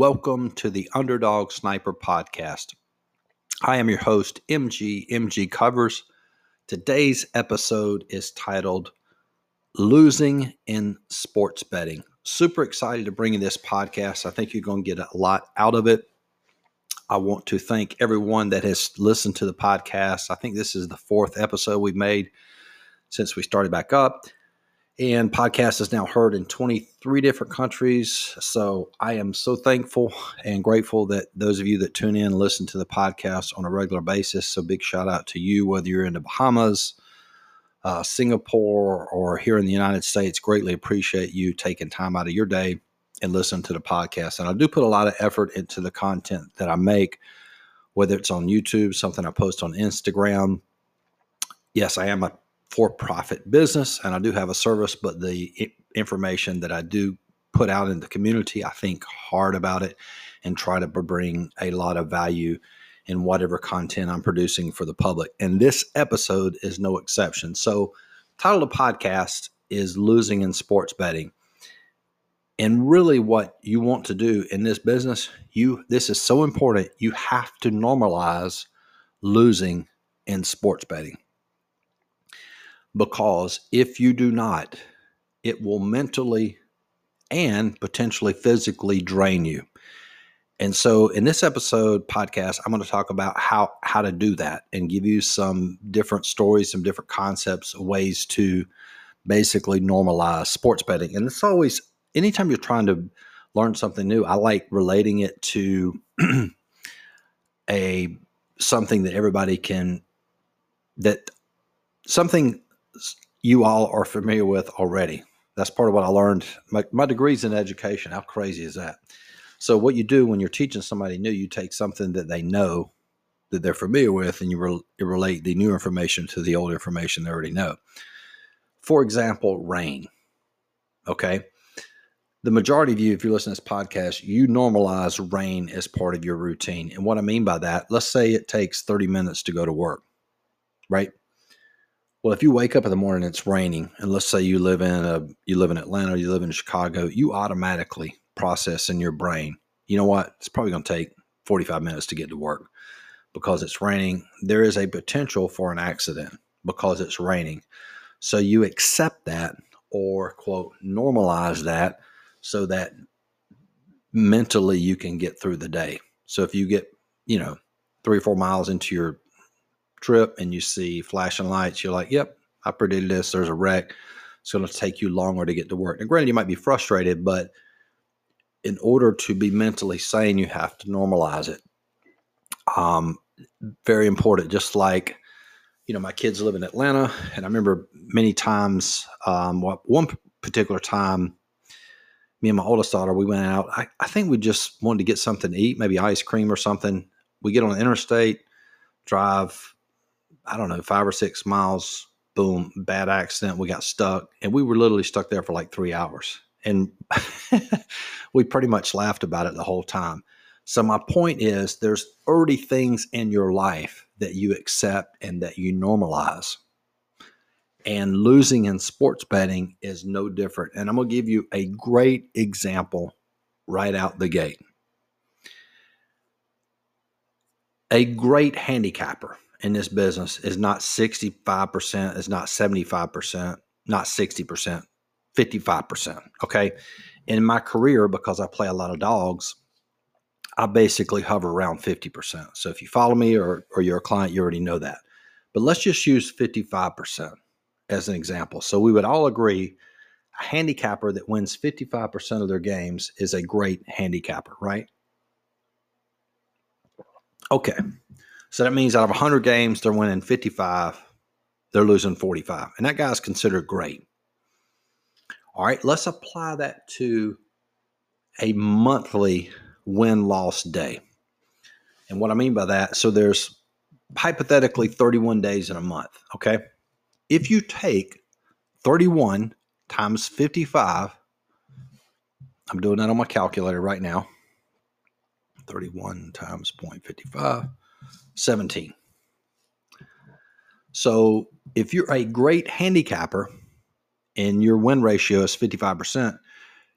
Welcome to the Underdog Sniper Podcast. I am your host, MG. MG Covers. Today's episode is titled Losing in Sports Betting. Super excited to bring you this podcast. I think you're going to get a lot out of it. I want to thank everyone that has listened to the podcast. I think this is the fourth episode we've made since we started back up and podcast is now heard in 23 different countries. So I am so thankful and grateful that those of you that tune in listen to the podcast on a regular basis. So big shout out to you, whether you're in the Bahamas, uh, Singapore, or here in the United States. Greatly appreciate you taking time out of your day and listen to the podcast. And I do put a lot of effort into the content that I make, whether it's on YouTube, something I post on Instagram. Yes, I am a for profit business and I do have a service, but the information that I do put out in the community, I think hard about it and try to bring a lot of value in whatever content I'm producing for the public. And this episode is no exception. So, title of podcast is Losing in Sports Betting. And really what you want to do in this business, you this is so important, you have to normalize losing in sports betting because if you do not, it will mentally and potentially physically drain you. And so in this episode podcast, I'm going to talk about how how to do that and give you some different stories, some different concepts, ways to basically normalize sports betting. And it's always anytime you're trying to learn something new, I like relating it to a something that everybody can that something you all are familiar with already. That's part of what I learned. My, my degree's in education. How crazy is that? So, what you do when you're teaching somebody new, you take something that they know that they're familiar with and you, re- you relate the new information to the old information they already know. For example, rain. Okay. The majority of you, if you listen to this podcast, you normalize rain as part of your routine. And what I mean by that, let's say it takes 30 minutes to go to work, right? Well, if you wake up in the morning and it's raining, and let's say you live in a you live in Atlanta, you live in Chicago, you automatically process in your brain, you know what? It's probably going to take 45 minutes to get to work because it's raining. There is a potential for an accident because it's raining. So you accept that or quote normalize that so that mentally you can get through the day. So if you get, you know, 3 or 4 miles into your trip and you see flashing lights, you're like, yep, I predicted this. There's a wreck. It's going to take you longer to get to work. And granted, you might be frustrated, but in order to be mentally sane, you have to normalize it. Um, very important. Just like, you know, my kids live in Atlanta, and I remember many times, um, one particular time, me and my oldest daughter, we went out. I, I think we just wanted to get something to eat, maybe ice cream or something. We get on the interstate, drive I don't know, five or six miles, boom, bad accident. We got stuck and we were literally stuck there for like three hours. And we pretty much laughed about it the whole time. So, my point is there's already things in your life that you accept and that you normalize. And losing in sports betting is no different. And I'm going to give you a great example right out the gate. A great handicapper in this business is not 65%, is not 75%, not 60%, 55%. Okay. In my career, because I play a lot of dogs, I basically hover around 50%. So if you follow me or, or you're a client, you already know that. But let's just use 55% as an example. So we would all agree a handicapper that wins 55% of their games is a great handicapper, right? Okay. So that means out of 100 games, they're winning 55, they're losing 45. And that guy's considered great. All right, let's apply that to a monthly win loss day. And what I mean by that, so there's hypothetically 31 days in a month. Okay. If you take 31 times 55, I'm doing that on my calculator right now. 31 times 0.55 17. So if you're a great handicapper and your win ratio is 55%,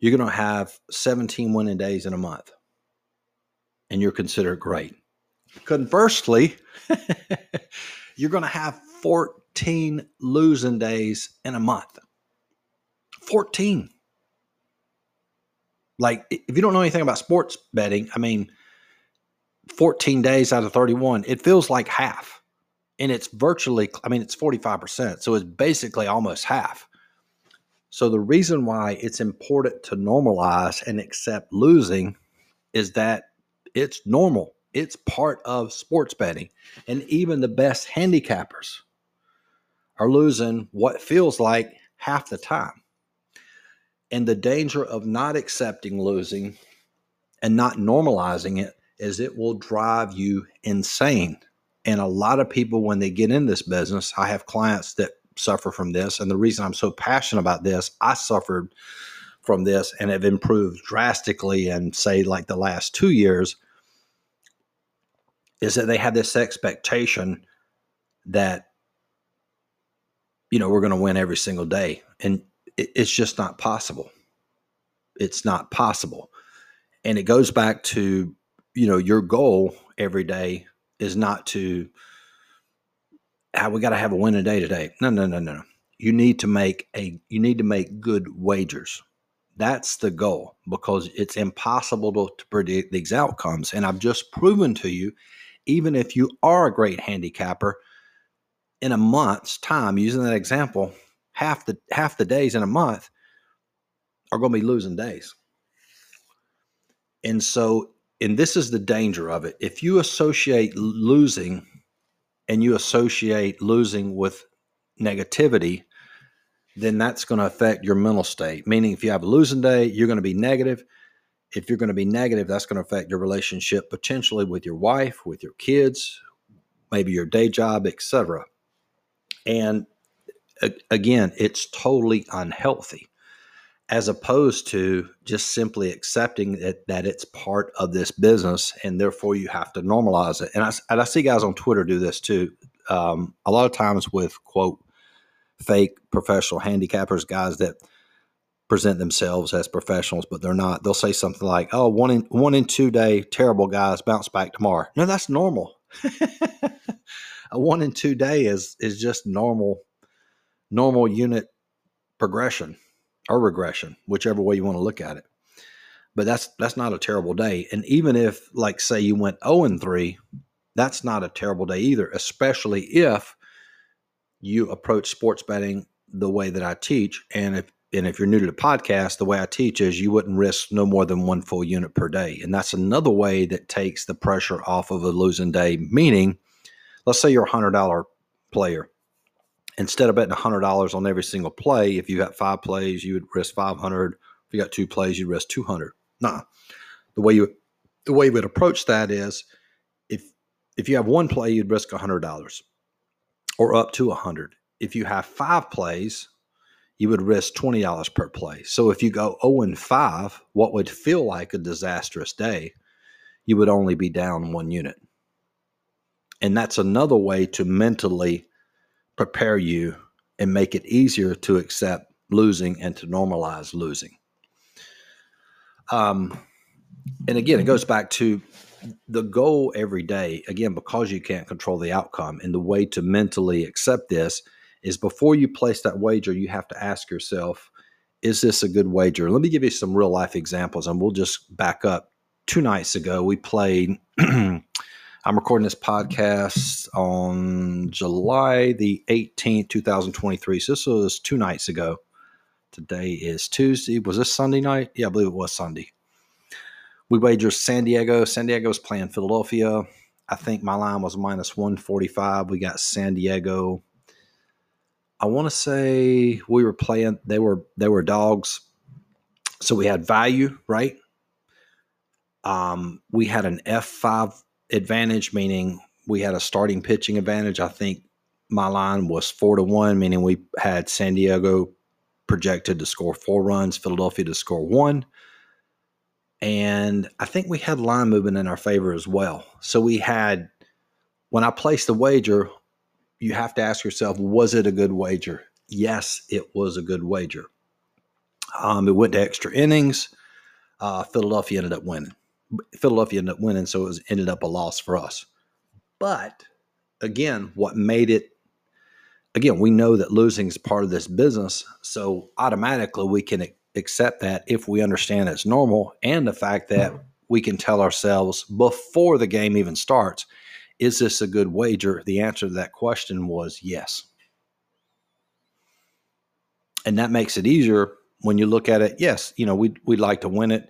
you're going to have 17 winning days in a month. and you're considered great. Conversely, you're going to have 14 losing days in a month. 14. Like, if you don't know anything about sports betting, I mean, 14 days out of 31, it feels like half. And it's virtually, I mean, it's 45%. So it's basically almost half. So the reason why it's important to normalize and accept losing is that it's normal. It's part of sports betting. And even the best handicappers are losing what feels like half the time. And the danger of not accepting losing and not normalizing it is it will drive you insane. And a lot of people, when they get in this business, I have clients that suffer from this. And the reason I'm so passionate about this, I suffered from this and have improved drastically in, say, like the last two years, is that they have this expectation that, you know, we're going to win every single day. And it's just not possible. It's not possible. And it goes back to, you know, your goal every day is not to, how we got to have a winning day today. No, no, no, no. You need to make a, you need to make good wagers. That's the goal because it's impossible to, to predict these outcomes. And I've just proven to you, even if you are a great handicapper, in a month's time, using that example, half the half the days in a month are going to be losing days. And so, and this is the danger of it. If you associate losing and you associate losing with negativity, then that's going to affect your mental state. Meaning, if you have a losing day, you're going to be negative. If you're going to be negative, that's going to affect your relationship potentially with your wife, with your kids, maybe your day job, etc. And again, it's totally unhealthy as opposed to just simply accepting that, that it's part of this business and therefore you have to normalize it. And I, and I see guys on Twitter do this too. Um, a lot of times with quote fake professional handicappers, guys that present themselves as professionals, but they're not. They'll say something like, "Oh, one in one in two day terrible guys bounce back tomorrow." No, that's normal. a one in two day is is just normal normal unit progression or regression, whichever way you want to look at it. But that's that's not a terrible day. And even if, like, say you went 0 and 3, that's not a terrible day either, especially if you approach sports betting the way that I teach. And if and if you're new to the podcast, the way I teach is you wouldn't risk no more than one full unit per day. And that's another way that takes the pressure off of a losing day. Meaning, let's say you're a hundred dollar player instead of betting $100 on every single play, if you got five plays, you would risk 500. If you got two plays, you'd risk 200. Nah, the way you the way you would approach that is if if you have one play, you'd risk $100 or up to 100. If you have five plays, you would risk $20 per play. So if you go 0 and 5, what would feel like a disastrous day, you would only be down one unit. And that's another way to mentally prepare you and make it easier to accept losing and to normalize losing. Um, and again, it goes back to the goal every day, again, because you can't control the outcome. And the way to mentally accept this is before you place that wager, you have to ask yourself, is this a good wager? Let me give you some real life examples, and we'll just back up. Two nights ago, we played I'm recording this podcast on July the 18th, 2023. So this was two nights ago. Today is Tuesday. Was this Sunday night? Yeah, I believe it was Sunday. We wagered San Diego. San Diego was playing Philadelphia. I think my line was minus 145. We got San Diego. I want to say we were playing, they were they were dogs. So we had value, right? Um, we had an F5 advantage, meaning we had a starting pitching advantage. I think my line was four to one, meaning we had San Diego projected to score four runs, Philadelphia to score one. And I think we had line movement in our favor as well. So we had, when I placed the wager, you have to ask yourself, was it a good wager? Yes, it was a good wager. Um, it went to extra innings. Uh, Philadelphia ended up winning. Philadelphia ended up winning, so it was ended up a loss for us. But again, what made it again, we know that losing is part of this business, so automatically we can accept that if we understand it's normal and the fact that we can tell ourselves before the game even starts, is this a good wager? The answer to that question was yes. And that makes it easier when you look at it. Yes, you know, we'd, we'd like to win it.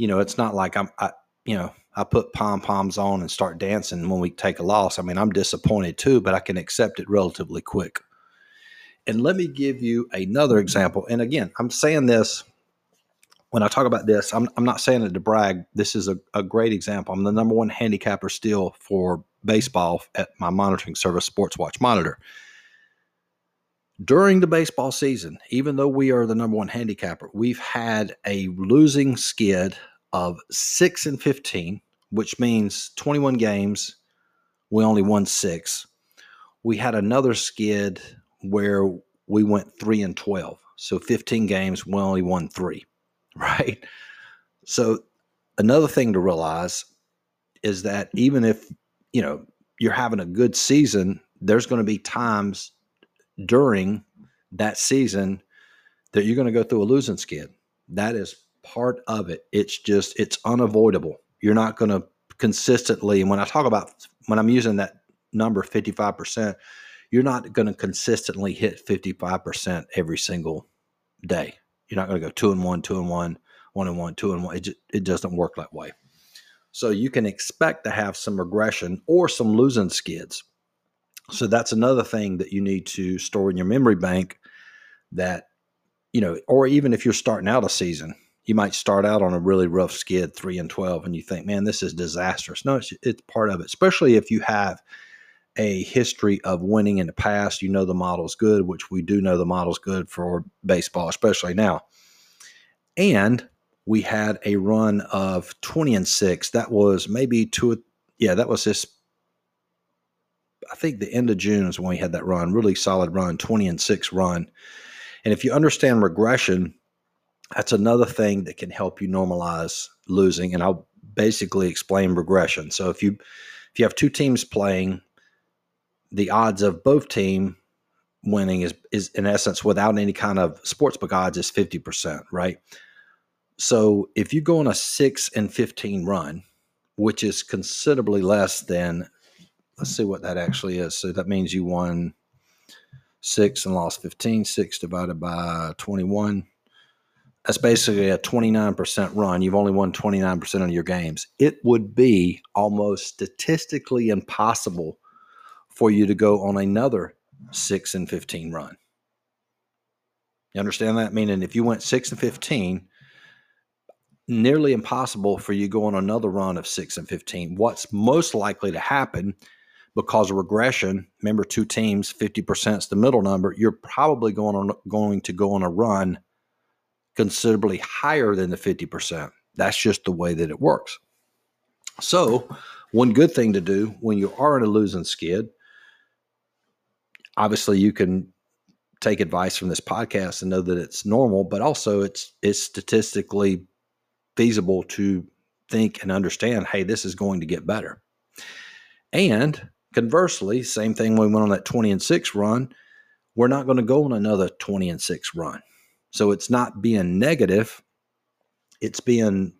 You know, it's not like I'm, I, you know, I put pom poms on and start dancing when we take a loss. I mean, I'm disappointed too, but I can accept it relatively quick. And let me give you another example. And again, I'm saying this when I talk about this, I'm, I'm not saying it to brag. This is a, a great example. I'm the number one handicapper still for baseball at my monitoring service, Sports Watch Monitor. During the baseball season, even though we are the number one handicapper, we've had a losing skid of 6 and 15, which means 21 games, we only won six. We had another skid where we went 3 and 12. So 15 games, we only won three. right? So another thing to realize is that even if, you know, you're having a good season, there's going to be times during that season that you're going to go through a losing skid. That is part of it. It's just it's unavoidable. You're not going to consistently and when I talk about when I'm using that number 55%, you're not going to consistently hit 55% every single day. You're not going to go two and one, two and one, one and one, two and one. It, just, it doesn't work that way. So you can expect to have some regression or some losing skids. So that's another thing that you need to store in your memory bank that, you know, or even if you're starting out a season, you might start out on a really rough skid, three and 12, and you think, man, this is disastrous. No, it's, it's part of it, especially if you have a history of winning in the past. You know the model's good, which we do know the model's good for baseball, especially now. And we had a run of 20 and 6. That was maybe two yeah, that was this I think the end of June is when we had that run, really solid run, 20 and 6 run. And if you understand regression, that's another thing that can help you normalize losing and I'll basically explain regression. So if you if you have two teams playing the odds of both team winning is is in essence without any kind of sportsbook odds is 50%, right? So if you go on a 6 and 15 run, which is considerably less than let's see what that actually is. So that means you won 6 and lost 15, 6 divided by 21. That's basically a 29% run. You've only won 29% of your games. It would be almost statistically impossible for you to go on another six and 15 run. You understand that? Meaning, if you went six and 15, nearly impossible for you to go on another run of six and 15. What's most likely to happen because of regression, remember two teams, 50% is the middle number, you're probably going on going to go on a run considerably higher than the 50%. That's just the way that it works. So, one good thing to do when you are in a losing skid obviously you can take advice from this podcast and know that it's normal, but also it's it's statistically feasible to think and understand, hey, this is going to get better. And conversely, same thing when we went on that 20 and 6 run, we're not going to go on another 20 and 6 run. So it's not being negative, it's being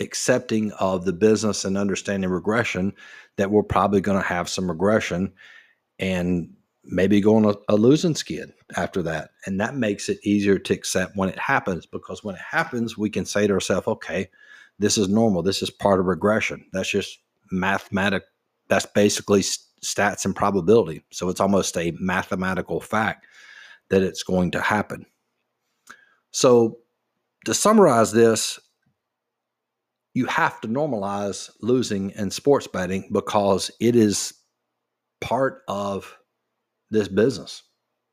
accepting of the business and understanding regression that we're probably going to have some regression and maybe go on a, a losing skid after that. And that makes it easier to accept when it happens because when it happens, we can say to ourselves, okay, this is normal. This is part of regression. That's just mathematic. That's basically stats and probability. So it's almost a mathematical fact that it's going to happen. So to summarize this, you have to normalize losing in sports betting because it is part of this business.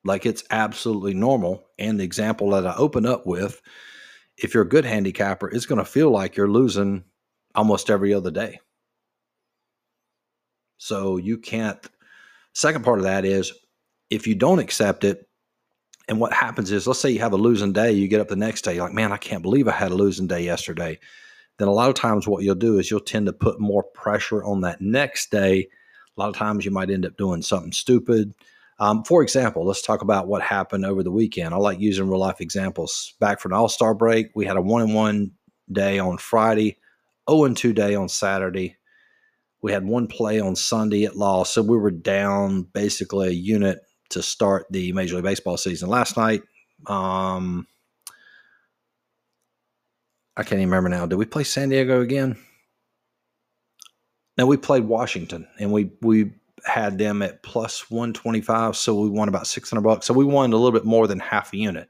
Like it's absolutely normal. And the example that I open up with, if you're a good handicapper, it's going to feel like you're losing almost every other day. So you can't. Second part of that is if you don't accept it, and what happens is, let's say you have a losing day, you get up the next day, you're like, man, I can't believe I had a losing day yesterday. then a lot of times what you'll do is you'll tend to put more pressure on that next day. A lot of times you might end up doing something stupid. Um, for example, let's talk about what happened over the weekend. I like using real life examples. Back for an All Star break, we had a one and one day on Friday, 0 and 2 day on Saturday. We had one play on Sunday at lost, so we were down basically a unit to start the Major League Baseball season. Last night, um, I can't even remember now. Did we play San Diego again? No, we played Washington, and we we had them at plus 125 so we won about 600 bucks so we won a little bit more than half a unit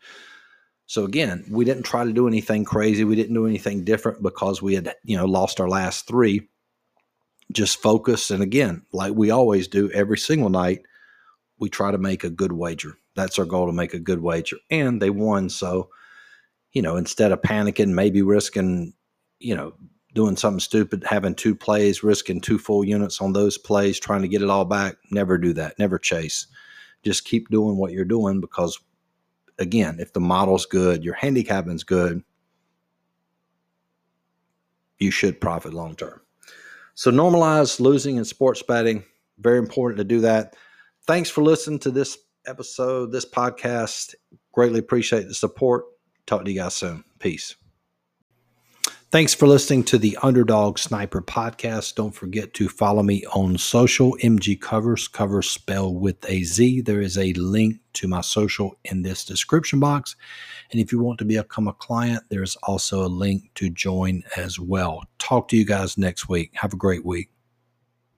so again we didn't try to do anything crazy we didn't do anything different because we had you know lost our last three just focus and again like we always do every single night we try to make a good wager that's our goal to make a good wager and they won so you know instead of panicking maybe risking you know doing something stupid, having two plays, risking two full units on those plays, trying to get it all back. Never do that. Never chase. Just keep doing what you're doing because, again, if the model's good, your handicapping's good, you should profit long term. So normalize losing in sports betting. Very important to do that. Thanks for listening to this episode, this podcast. Greatly appreciate the support. Talk to you guys soon. Peace. Thanks for listening to the Underdog Sniper podcast. Don't forget to follow me on social, MG Covers, cover spell with a Z. There is a link to my social in this description box. And if you want to become a client, there's also a link to join as well. Talk to you guys next week. Have a great week.